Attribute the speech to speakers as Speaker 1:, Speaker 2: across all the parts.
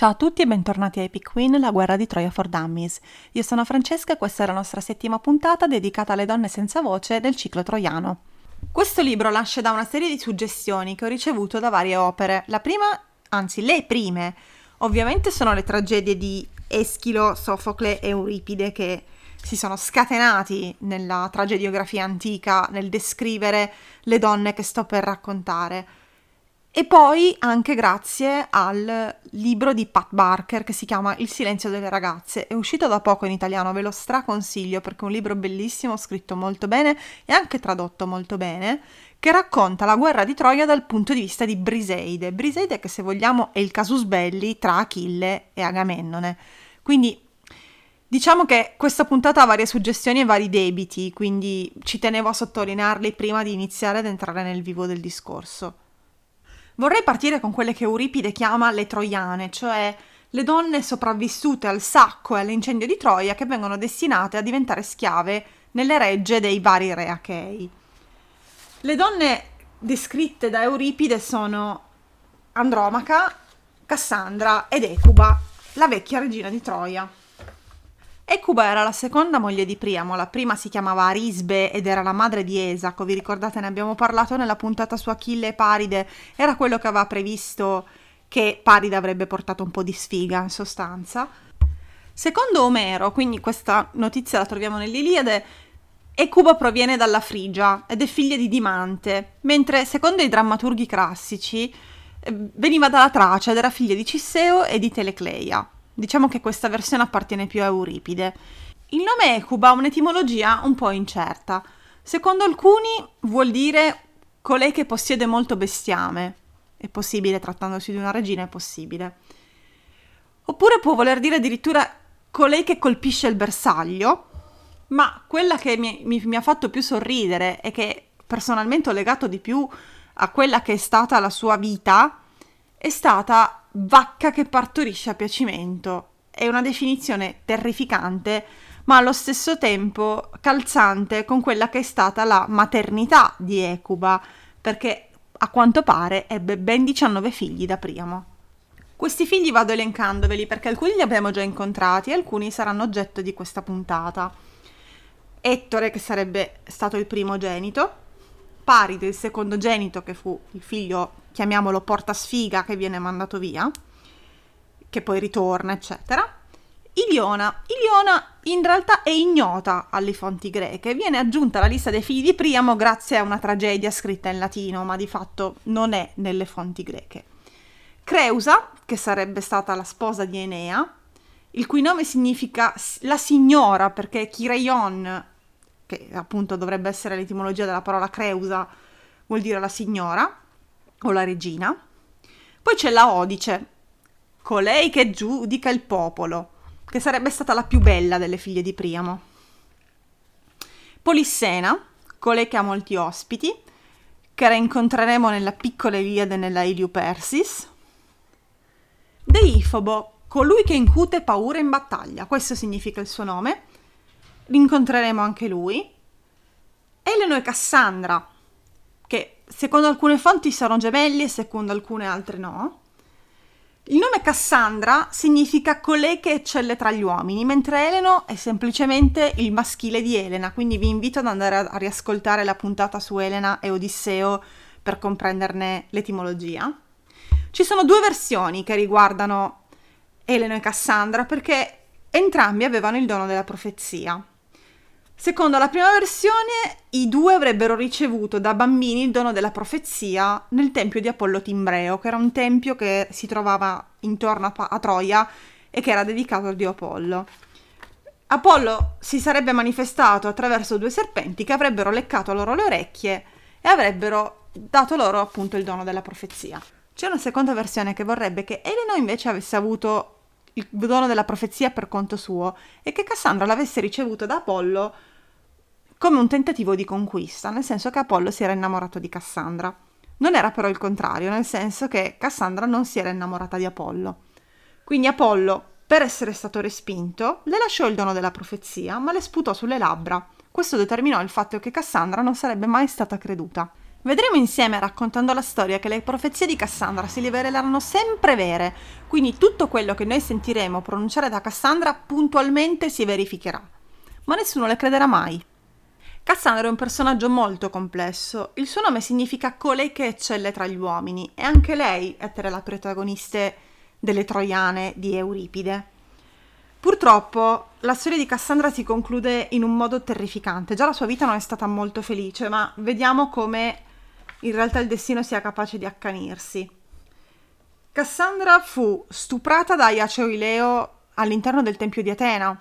Speaker 1: Ciao a tutti e bentornati a Epic Queen, la guerra di Troia for Dummies. Io sono Francesca e questa è la nostra settima puntata dedicata alle donne senza voce del ciclo troiano. Questo libro nasce da una serie di suggestioni che ho ricevuto da varie opere. La prima, anzi le prime, ovviamente sono le tragedie di Eschilo, Sofocle e Euripide che si sono scatenati nella tragediografia antica nel descrivere le donne che sto per raccontare. E poi anche grazie al libro di Pat Barker che si chiama Il silenzio delle ragazze. È uscito da poco in italiano, ve lo straconsiglio perché è un libro bellissimo, scritto molto bene e anche tradotto molto bene, che racconta la guerra di Troia dal punto di vista di Briseide. Briseide che se vogliamo è il casus belli tra Achille e Agamennone. Quindi Diciamo che questa puntata ha varie suggestioni e vari debiti, quindi ci tenevo a sottolinearli prima di iniziare ad entrare nel vivo del discorso. Vorrei partire con quelle che Euripide chiama le troiane, cioè le donne sopravvissute al sacco e all'incendio di Troia che vengono destinate a diventare schiave nelle regge dei vari re achei. Le donne descritte da Euripide sono Andromaca, Cassandra ed Ecuba, la vecchia regina di Troia. Ecuba era la seconda moglie di Priamo, la prima si chiamava Arisbe ed era la madre di Esaco, vi ricordate ne abbiamo parlato nella puntata su Achille e Paride, era quello che aveva previsto che Paride avrebbe portato un po' di sfiga in sostanza. Secondo Omero, quindi questa notizia la troviamo nell'Iliade, Ecuba proviene dalla Frigia ed è figlia di Dimante, mentre secondo i drammaturghi classici eh, veniva dalla Tracia ed era figlia di Cisseo e di Telecleia. Diciamo che questa versione appartiene più a Euripide. Il nome Ecuba ha un'etimologia un po' incerta. Secondo alcuni vuol dire colei che possiede molto bestiame. È possibile, trattandosi di una regina, è possibile. Oppure può voler dire addirittura colei che colpisce il bersaglio, ma quella che mi, mi, mi ha fatto più sorridere e che personalmente ho legato di più a quella che è stata la sua vita è stata vacca che partorisce a piacimento. È una definizione terrificante, ma allo stesso tempo calzante con quella che è stata la maternità di Ecuba, perché a quanto pare ebbe ben 19 figli da Priamo. Questi figli vado elencandoveli perché alcuni li abbiamo già incontrati e alcuni saranno oggetto di questa puntata. Ettore, che sarebbe stato il primogenito, Paride, il secondogenito, che fu il figlio chiamiamolo porta sfiga che viene mandato via, che poi ritorna, eccetera. Iliona. Iliona in realtà è ignota alle fonti greche, viene aggiunta alla lista dei figli di Priamo grazie a una tragedia scritta in latino, ma di fatto non è nelle fonti greche. Creusa, che sarebbe stata la sposa di Enea, il cui nome significa la signora, perché Chireion, che appunto dovrebbe essere l'etimologia della parola Creusa, vuol dire la signora, o la regina. Poi c'è la Odice, colei che giudica il popolo, che sarebbe stata la più bella delle figlie di Priamo. Polissena, colei che ha molti ospiti, che rincontreremo nella piccola Iliade nella Persis. Deifobo, colui che incute paura in battaglia, questo significa il suo nome. Rincontreremo anche lui. Eleno e Cassandra, che secondo alcune fonti sono gemelli e secondo alcune altre no. Il nome Cassandra significa colei che eccelle tra gli uomini, mentre Eleno è semplicemente il maschile di Elena, quindi vi invito ad andare a, riascoltare la puntata su Elena e Odisseo per comprenderne l'etimologia. Ci sono due versioni che riguardano Eleno e Cassandra perché entrambi avevano il dono della profezia. Secondo la prima versione, i due avrebbero ricevuto da bambini il dono della profezia nel tempio di Apollo Timbreo, che era un tempio che si trovava intorno a, a Troia e che era dedicato al dio Apollo. Apollo si sarebbe manifestato attraverso due serpenti che avrebbero leccato loro le orecchie e avrebbero dato loro appunto il dono della profezia. C'è una seconda versione che vorrebbe che Eleno invece avesse avuto il dono della profezia per conto suo e che Cassandra l'avesse ricevuto da Apollo come un tentativo di conquista, nel senso che Apollo si era innamorato di Cassandra. Non era però il contrario, nel senso che Cassandra non si era innamorata di Apollo. Quindi Apollo, per essere stato respinto, le lasciò il dono della profezia, ma le sputò sulle labbra. Questo determinò il fatto che Cassandra non sarebbe mai stata creduta. Vedremo insieme, raccontando la storia, che le profezie di Cassandra si riveleranno sempre vere, quindi tutto quello che noi sentiremo pronunciare da Cassandra puntualmente si verificherà. Ma nessuno le crederà mai. Cassandra è un personaggio molto complesso. Il suo nome significa colei che eccelle tra gli uomini e anche lei è tra le protagoniste delle Troiane di Euripide. Purtroppo la storia di Cassandra si conclude in un modo terrificante. Già la sua vita non è stata molto felice, ma vediamo come in realtà il destino sia capace di accanirsi. Cassandra fu stuprata da Iaceoileo all'interno del tempio di Atena,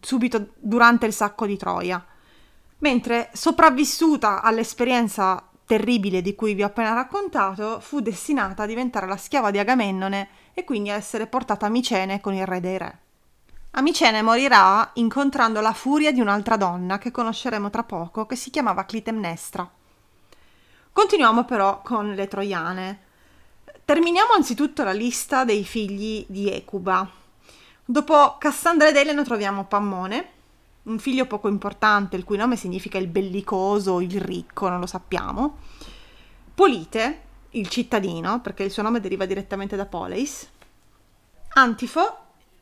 Speaker 1: subito durante il sacco di Troia, mentre sopravvissuta all'esperienza terribile di cui vi ho appena raccontato, fu destinata a diventare la schiava di Agamennone e quindi a essere portata a Micene con il re dei re. Amicene morirà incontrando la furia di un'altra donna che conosceremo tra poco, che si chiamava Clitemnestra. Continuiamo però con le troiane. Terminiamo anzitutto la lista dei figli di Ecuba. Dopo Cassandra ed Elena troviamo Pammone, un figlio poco importante, il cui nome significa il bellicoso, il ricco, non lo sappiamo. Polite, il cittadino, perché il suo nome deriva direttamente da Poleis. Antifo,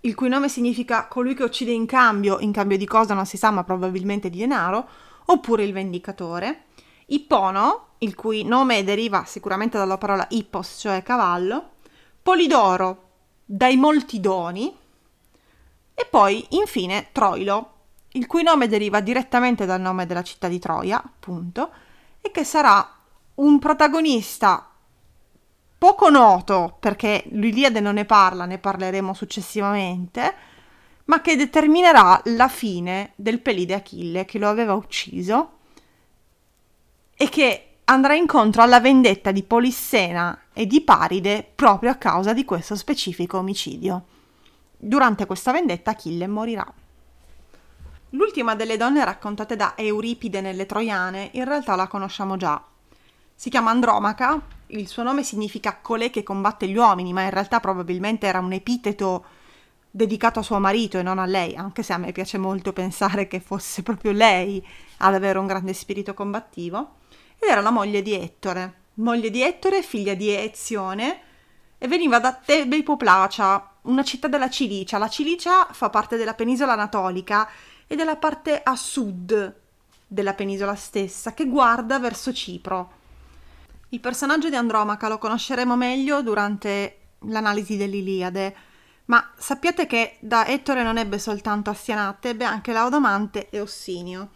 Speaker 1: il cui nome significa colui che uccide in cambio, in cambio di cosa non si sa, ma probabilmente di denaro, oppure il vendicatore. Ippono, il cui nome deriva sicuramente dalla parola ippos, cioè cavallo, Polidoro, dai molti doni, e poi infine Troilo, il cui nome deriva direttamente dal nome della città di Troia, appunto, e che sarà un protagonista poco noto, perché l'Iliade non ne parla, ne parleremo successivamente, ma che determinerà la fine del Pelide Achille che lo aveva ucciso e che andrà incontro alla vendetta di Polissena e di Paride proprio a causa di questo specifico omicidio. Durante questa vendetta Achille morirà. L'ultima delle donne raccontate da Euripide nelle Troiane in realtà la conosciamo già. Si chiama Andromaca, il suo nome significa colei che combatte gli uomini, ma in realtà probabilmente era un epiteto dedicato a suo marito e non a lei, anche se a me piace molto pensare che fosse proprio lei ad avere un grande spirito combattivo ed era la moglie di Ettore. Moglie di Ettore, figlia di Ezione, e veniva da Tebe Ipoplacia, una città della Cilicia. La Cilicia fa parte della penisola anatolica e della parte a sud della penisola stessa, che guarda verso Cipro. Il personaggio di Andromaca lo conosceremo meglio durante l'analisi dell'Iliade, ma sappiate che da Ettore non ebbe soltanto Astianate, ebbe anche Laodamante e Ossinio.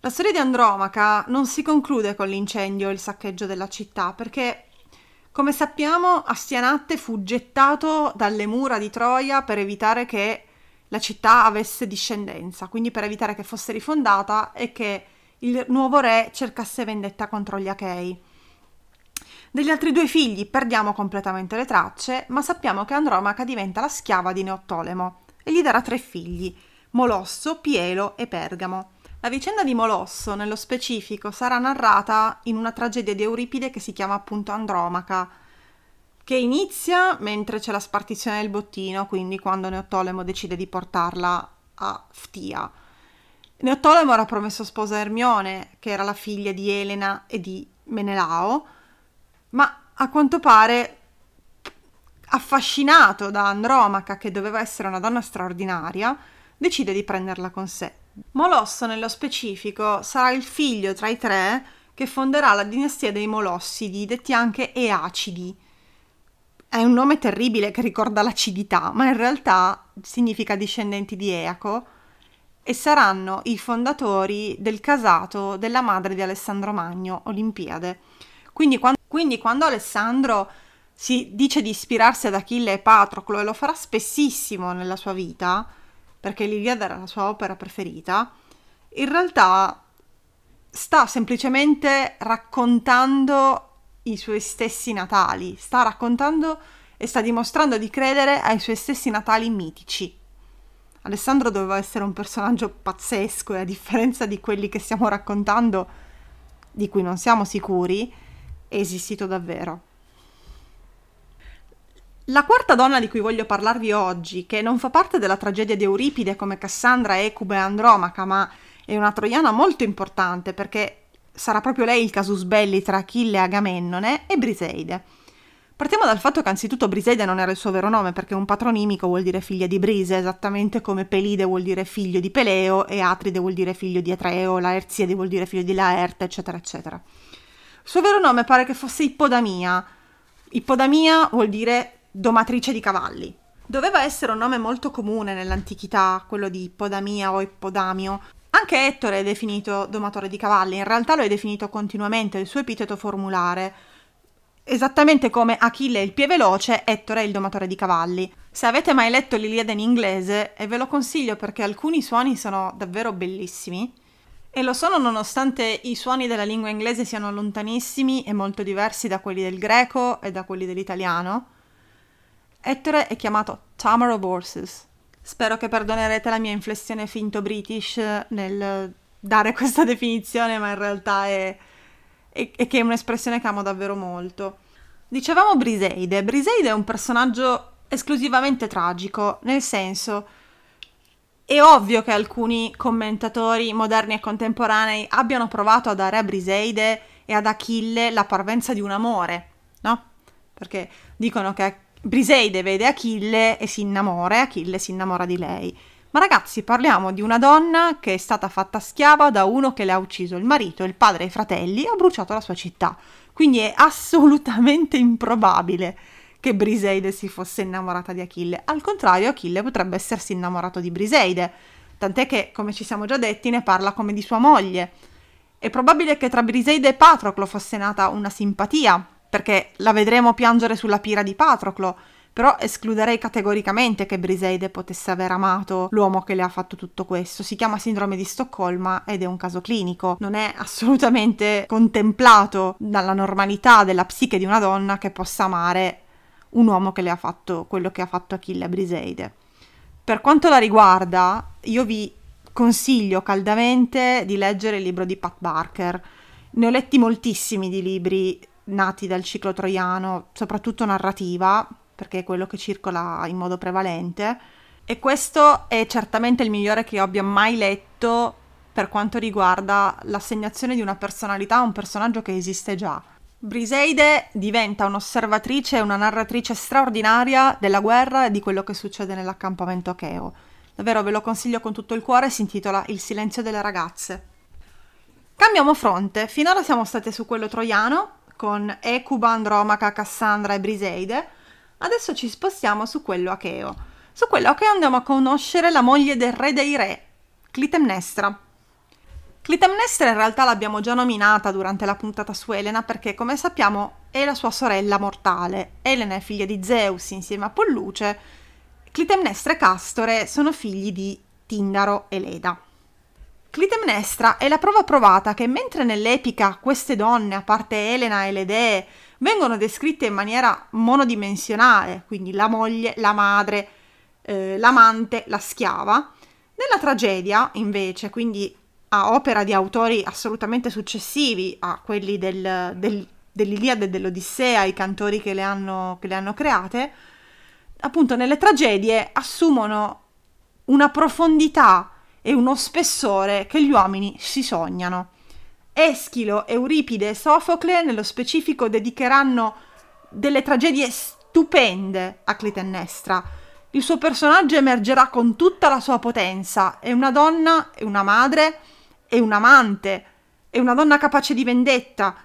Speaker 1: La storia di Andromaca non si conclude con l'incendio e il saccheggio della città, perché, come sappiamo, Astianatte fu gettato dalle mura di Troia per evitare che la città avesse discendenza, quindi per evitare che fosse rifondata e che il nuovo re cercasse vendetta contro gli Achei. Degli altri due figli perdiamo completamente le tracce, ma sappiamo che Andromaca diventa la schiava di Neottolemo e gli darà tre figli, Molosso, Pielo e Pergamo. La vicenda di Molosso, nello specifico, sarà narrata in una tragedia di Euripide che si chiama appunto Andromaca, che inizia mentre c'è la spartizione del bottino, quindi quando Neottolemo decide di portarla a Ftia. Neottolemo era promesso sposa a Ermione, che era la figlia di Elena e di Menelao, ma a quanto pare affascinato da Andromaca, che doveva essere una donna straordinaria, decide di prenderla con sé. Molosso, nello specifico, sarà il figlio tra i tre che fonderà la dinastia dei Molossidi, detti anche Eacidi. È un nome terribile che ricorda l'acidità, ma in realtà significa discendenti di Eaco e saranno i fondatori del casato della madre di Alessandro Magno, Olimpiade. Quindi quando, quindi quando Alessandro si dice di ispirarsi ad Achille e Patroclo e lo farà spessissimo nella sua vita, perché l'Iliade era la sua opera preferita, in realtà sta semplicemente raccontando i suoi stessi natali, sta raccontando e sta dimostrando di credere ai suoi stessi natali mitici. Alessandro doveva essere un personaggio pazzesco e a differenza di quelli che stiamo raccontando, di cui non siamo sicuri, è esistito davvero. La quarta donna di cui voglio parlarvi oggi, che non fa parte della tragedia di Euripide come Cassandra, Ecuba e Andromaca, ma è una troiana molto importante perché sarà proprio lei il casus belli tra Achille e Agamennone e Briseide. Partiamo dal fatto che anzitutto Briseide non era il suo vero nome perché un patronimico vuol dire figlia di Brise, esattamente come Pelide vuol dire figlio di Peleo e Atride vuol dire figlio di Atreo, Laerziade vuol dire figlio di Laerte, eccetera, eccetera. Il suo vero nome pare che fosse Ippodamia. Ippodamia vuol dire domatrice di cavalli. Doveva essere un nome molto comune nell'antichità, quello di Ippodamia o Ippodamio, anche Ettore è definito domatore di cavalli, in realtà lo è definito continuamente, il suo epiteto formulare. Esattamente come Achille il piede veloce, Ettore è il domatore di cavalli. Se avete mai letto l'Iliade in inglese, e ve lo consiglio perché alcuni suoni sono davvero bellissimi, e lo sono nonostante i suoni della lingua inglese siano lontanissimi e molto diversi da quelli del greco e da quelli dell'italiano. Ettore è chiamato Tamer of Horses, Spero che perdonerete la mia inflessione finto british nel dare questa definizione, ma in realtà è, è, è che è un'espressione che amo davvero molto. Dicevamo Briseide. Briseide è un personaggio esclusivamente tragico, nel senso è ovvio che alcuni commentatori moderni e contemporanei abbiano provato a dare a Briseide e ad Achille la parvenza di un amore, no? Perché dicono che Briseide vede Achille e si innamora e Achille si innamora di lei. Ma ragazzi, parliamo di una donna che è stata fatta schiava da uno che le ha ucciso il marito, il padre e i fratelli e ha bruciato la sua città. Quindi è assolutamente improbabile che Briseide si fosse innamorata di Achille. Al contrario, Achille potrebbe essersi innamorato di Briseide, tant'è che, come ci siamo già detti, ne parla come di sua moglie. È probabile che tra Briseide e Patroclo fosse nata una simpatia, perché la vedremo piangere sulla pira di Patroclo, però escluderei categoricamente che Briseide potesse aver amato l'uomo che le ha fatto tutto questo. Si chiama sindrome di Stoccolma ed è un caso clinico, non è assolutamente contemplato dalla normalità della psiche di una donna che possa amare un uomo che le ha fatto quello che ha fatto Achille a Briseide. Per quanto la riguarda, io vi consiglio caldamente di leggere il libro di Pat Barker. Ne ho letti moltissimi di libri nati dal ciclo troiano, soprattutto narrativa, perché è quello che circola in modo prevalente. E questo è certamente il migliore che io abbia mai letto per quanto riguarda l'assegnazione di una personalità a un personaggio che esiste già. Briseide diventa un'osservatrice e una narratrice straordinaria della guerra e di quello che succede nell'accampamento acheo. Davvero ve lo consiglio con tutto il cuore, si intitola Il silenzio delle ragazze. Cambiamo fronte, finora siamo state su quello troiano, con Ecuba, Andromaca, Cassandra e Briseide, adesso ci spostiamo su quello acheo. Su quello acheo andiamo a conoscere la moglie del re dei re, Clitemnestra. Clitemnestra in realtà l'abbiamo già nominata durante la puntata su Elena perché, come sappiamo, è la sua sorella mortale. Elena è figlia di Zeus insieme a Polluce. Clitemnestra e Castore sono figli di Tindaro e Leda. Clitemnestra è la prova provata che mentre nell'epica queste donne, a parte Elena e le dee, vengono descritte in maniera monodimensionale, quindi la moglie, la madre, eh, l'amante, la schiava, nella tragedia invece, quindi a opera di autori assolutamente successivi a quelli del, del, dell'Iliade e dell'Odissea, i cantori che le, hanno, che le hanno create, appunto nelle tragedie assumono una profondità e uno spessore che gli uomini si sognano. Eschilo, Euripide e Sofocle nello specifico dedicheranno delle tragedie stupende a Clitennestra. Il suo personaggio emergerà con tutta la sua potenza, è una donna, è una madre, è un amante, è una donna capace di vendetta,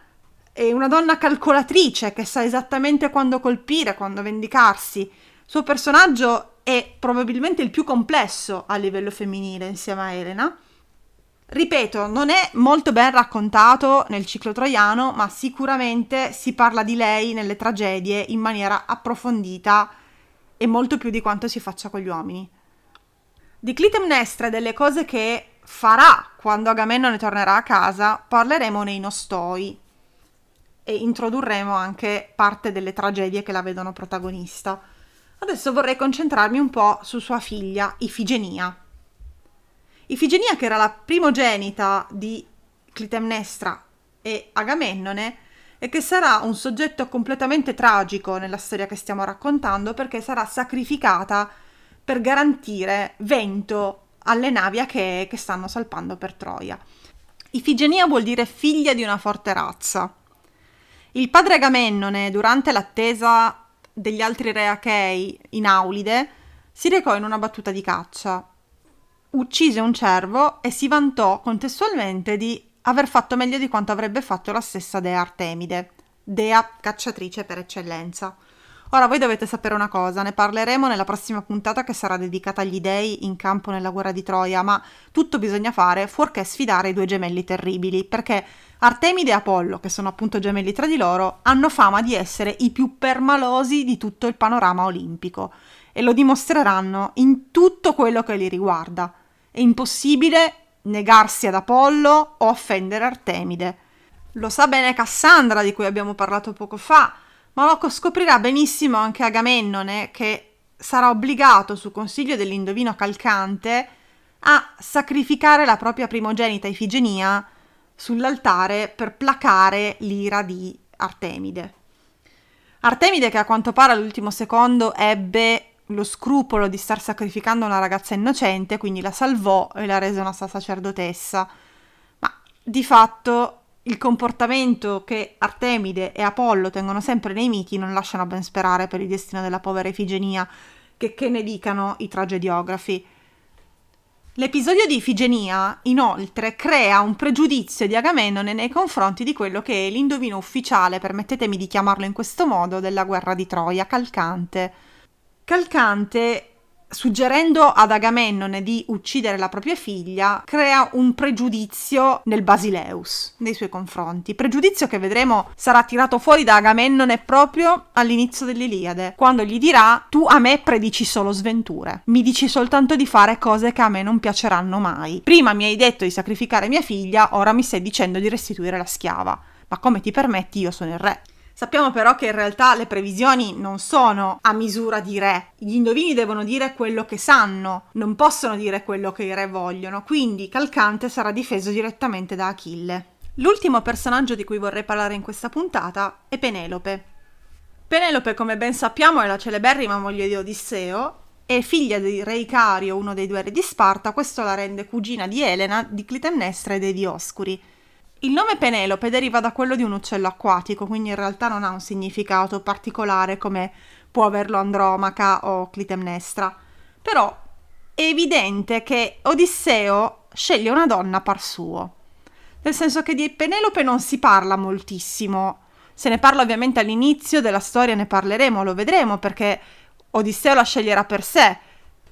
Speaker 1: è una donna calcolatrice che sa esattamente quando colpire, quando vendicarsi. Il suo personaggio è probabilmente il più complesso a livello femminile insieme a Elena. Ripeto, non è molto ben raccontato nel ciclo troiano, ma sicuramente si parla di lei nelle tragedie in maniera approfondita e molto più di quanto si faccia con gli uomini. Di Clitemnestra e delle cose che farà quando Agamennone tornerà a casa parleremo nei nostoi e introdurremo anche parte delle tragedie che la vedono protagonista. Adesso vorrei concentrarmi un po' su sua figlia, Ifigenia. Ifigenia, che era la primogenita di Clitemnestra e Agamennone, e che sarà un soggetto completamente tragico nella storia che stiamo raccontando perché sarà sacrificata per garantire vento alle navi achee che stanno salpando per Troia. Ifigenia vuol dire figlia di una forte razza. Il padre Agamennone, durante l'attesa degli altri re achei in Aulide, si recò in una battuta di caccia. Uccise un cervo e si vantò contestualmente di aver fatto meglio di quanto avrebbe fatto la stessa dea Artemide, dea cacciatrice per eccellenza. Ora voi dovete sapere una cosa, ne parleremo nella prossima puntata che sarà dedicata agli dei in campo nella guerra di Troia, ma tutto bisogna fare fuorché sfidare i due gemelli terribili, perché Artemide e Apollo, che sono appunto gemelli tra di loro, hanno fama di essere i più permalosi di tutto il panorama olimpico e lo dimostreranno in tutto quello che li riguarda. È impossibile negarsi ad Apollo o offendere Artemide. Lo sa bene Cassandra, di cui abbiamo parlato poco fa, ma lo scoprirà benissimo anche Agamennone, che sarà obbligato, su consiglio dell'indovino calcante, a sacrificare la propria primogenita Ifigenia sull'altare per placare l'ira di Artemide. Artemide, che a quanto pare all'ultimo secondo ebbe lo scrupolo di star sacrificando una ragazza innocente, quindi la salvò e la rese una sacerdotessa. Ma di fatto il comportamento che Artemide e Apollo tengono sempre nei miti non lasciano ben sperare per il destino della povera Ifigenia, che, che ne dicano i tragediografi. L'episodio di Ifigenia, inoltre, crea un pregiudizio di Agamennone nei confronti di quello che è l'indovino ufficiale, permettetemi di chiamarlo in questo modo, della guerra di Troia, Calcante. Calcante suggerendo ad Agamennone di uccidere la propria figlia, crea un pregiudizio nel Basileus nei suoi confronti. Pregiudizio che vedremo sarà tirato fuori da Agamennone proprio all'inizio dell'Iliade, quando gli dirà: Tu a me predici solo sventure, mi dici soltanto di fare cose che a me non piaceranno mai. Prima mi hai detto di sacrificare mia figlia, ora mi stai dicendo di restituire la schiava. Ma come ti permetti? Io sono il re. Sappiamo però che in realtà le previsioni non sono a misura di re. Gli indovini devono dire quello che sanno, non possono dire quello che i re vogliono, quindi Calcante sarà difeso direttamente da Achille. L'ultimo personaggio di cui vorrei parlare in questa puntata è Penelope. Penelope, come ben sappiamo, è la celeberrima moglie di Odisseo è figlia di Re Icario, uno dei due re di Sparta, questo la rende cugina di Elena, di Clitemnestra e dei Dioscuri. Il nome Penelope deriva da quello di un uccello acquatico, quindi in realtà non ha un significato particolare come può averlo Andromaca o Clitemnestra. Però è evidente che Odisseo sceglie una donna par suo. Nel senso che di Penelope non si parla moltissimo. Se ne parla ovviamente all'inizio della storia, ne parleremo, lo vedremo, perché Odisseo la sceglierà per sé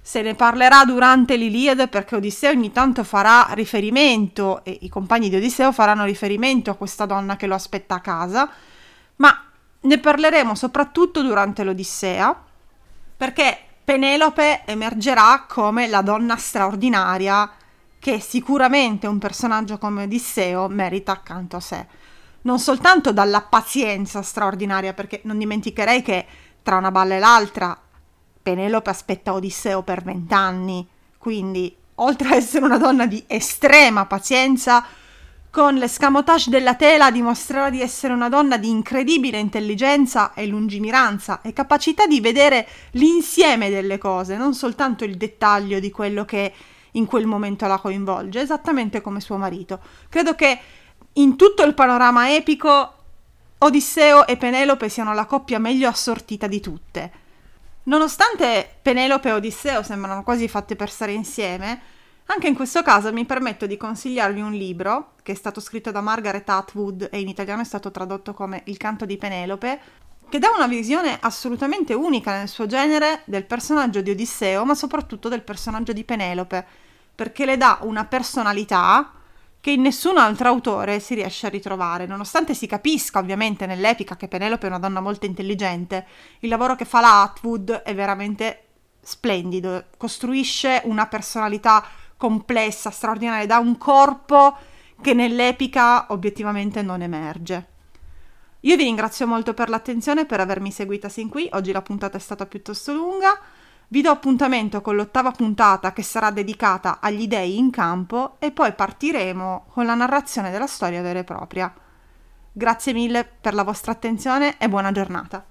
Speaker 1: se ne parlerà durante l'Iliade perché Odisseo ogni tanto farà riferimento e i compagni di Odisseo faranno riferimento a questa donna che lo aspetta a casa, ma ne parleremo soprattutto durante l'Odissea perché Penelope emergerà come la donna straordinaria che sicuramente un personaggio come Odisseo merita accanto a sé. Non soltanto dalla pazienza straordinaria, perché non dimenticherei che tra una balla e l'altra Penelope aspetta Odisseo per vent'anni, quindi oltre a essere una donna di estrema pazienza, con l'escamotage della tela dimostrerà di essere una donna di incredibile intelligenza e lungimiranza e capacità di vedere l'insieme delle cose, non soltanto il dettaglio di quello che in quel momento la coinvolge, esattamente come suo marito. Credo che in tutto il panorama epico Odisseo e Penelope siano la coppia meglio assortita di tutte. Nonostante Penelope e Odisseo sembrano quasi fatte per stare insieme, anche in questo caso mi permetto di consigliarvi un libro che è stato scritto da Margaret Atwood e in italiano è stato tradotto come Il canto di Penelope, che dà una visione assolutamente unica nel suo genere del personaggio di Odisseo, ma soprattutto del personaggio di Penelope, perché le dà una personalità che in nessun altro autore si riesce a ritrovare, nonostante si capisca ovviamente nell'epica che Penelope è una donna molto intelligente, il lavoro che fa la Atwood è veramente splendido, costruisce una personalità complessa, straordinaria, da un corpo che nell'epica obiettivamente non emerge. Io vi ringrazio molto per l'attenzione per avermi seguita sin qui, oggi la puntata è stata piuttosto lunga. Vi do appuntamento con l'ottava puntata che sarà dedicata agli dei in campo e poi partiremo con la narrazione della storia vera e propria. Grazie mille per la vostra attenzione e buona giornata.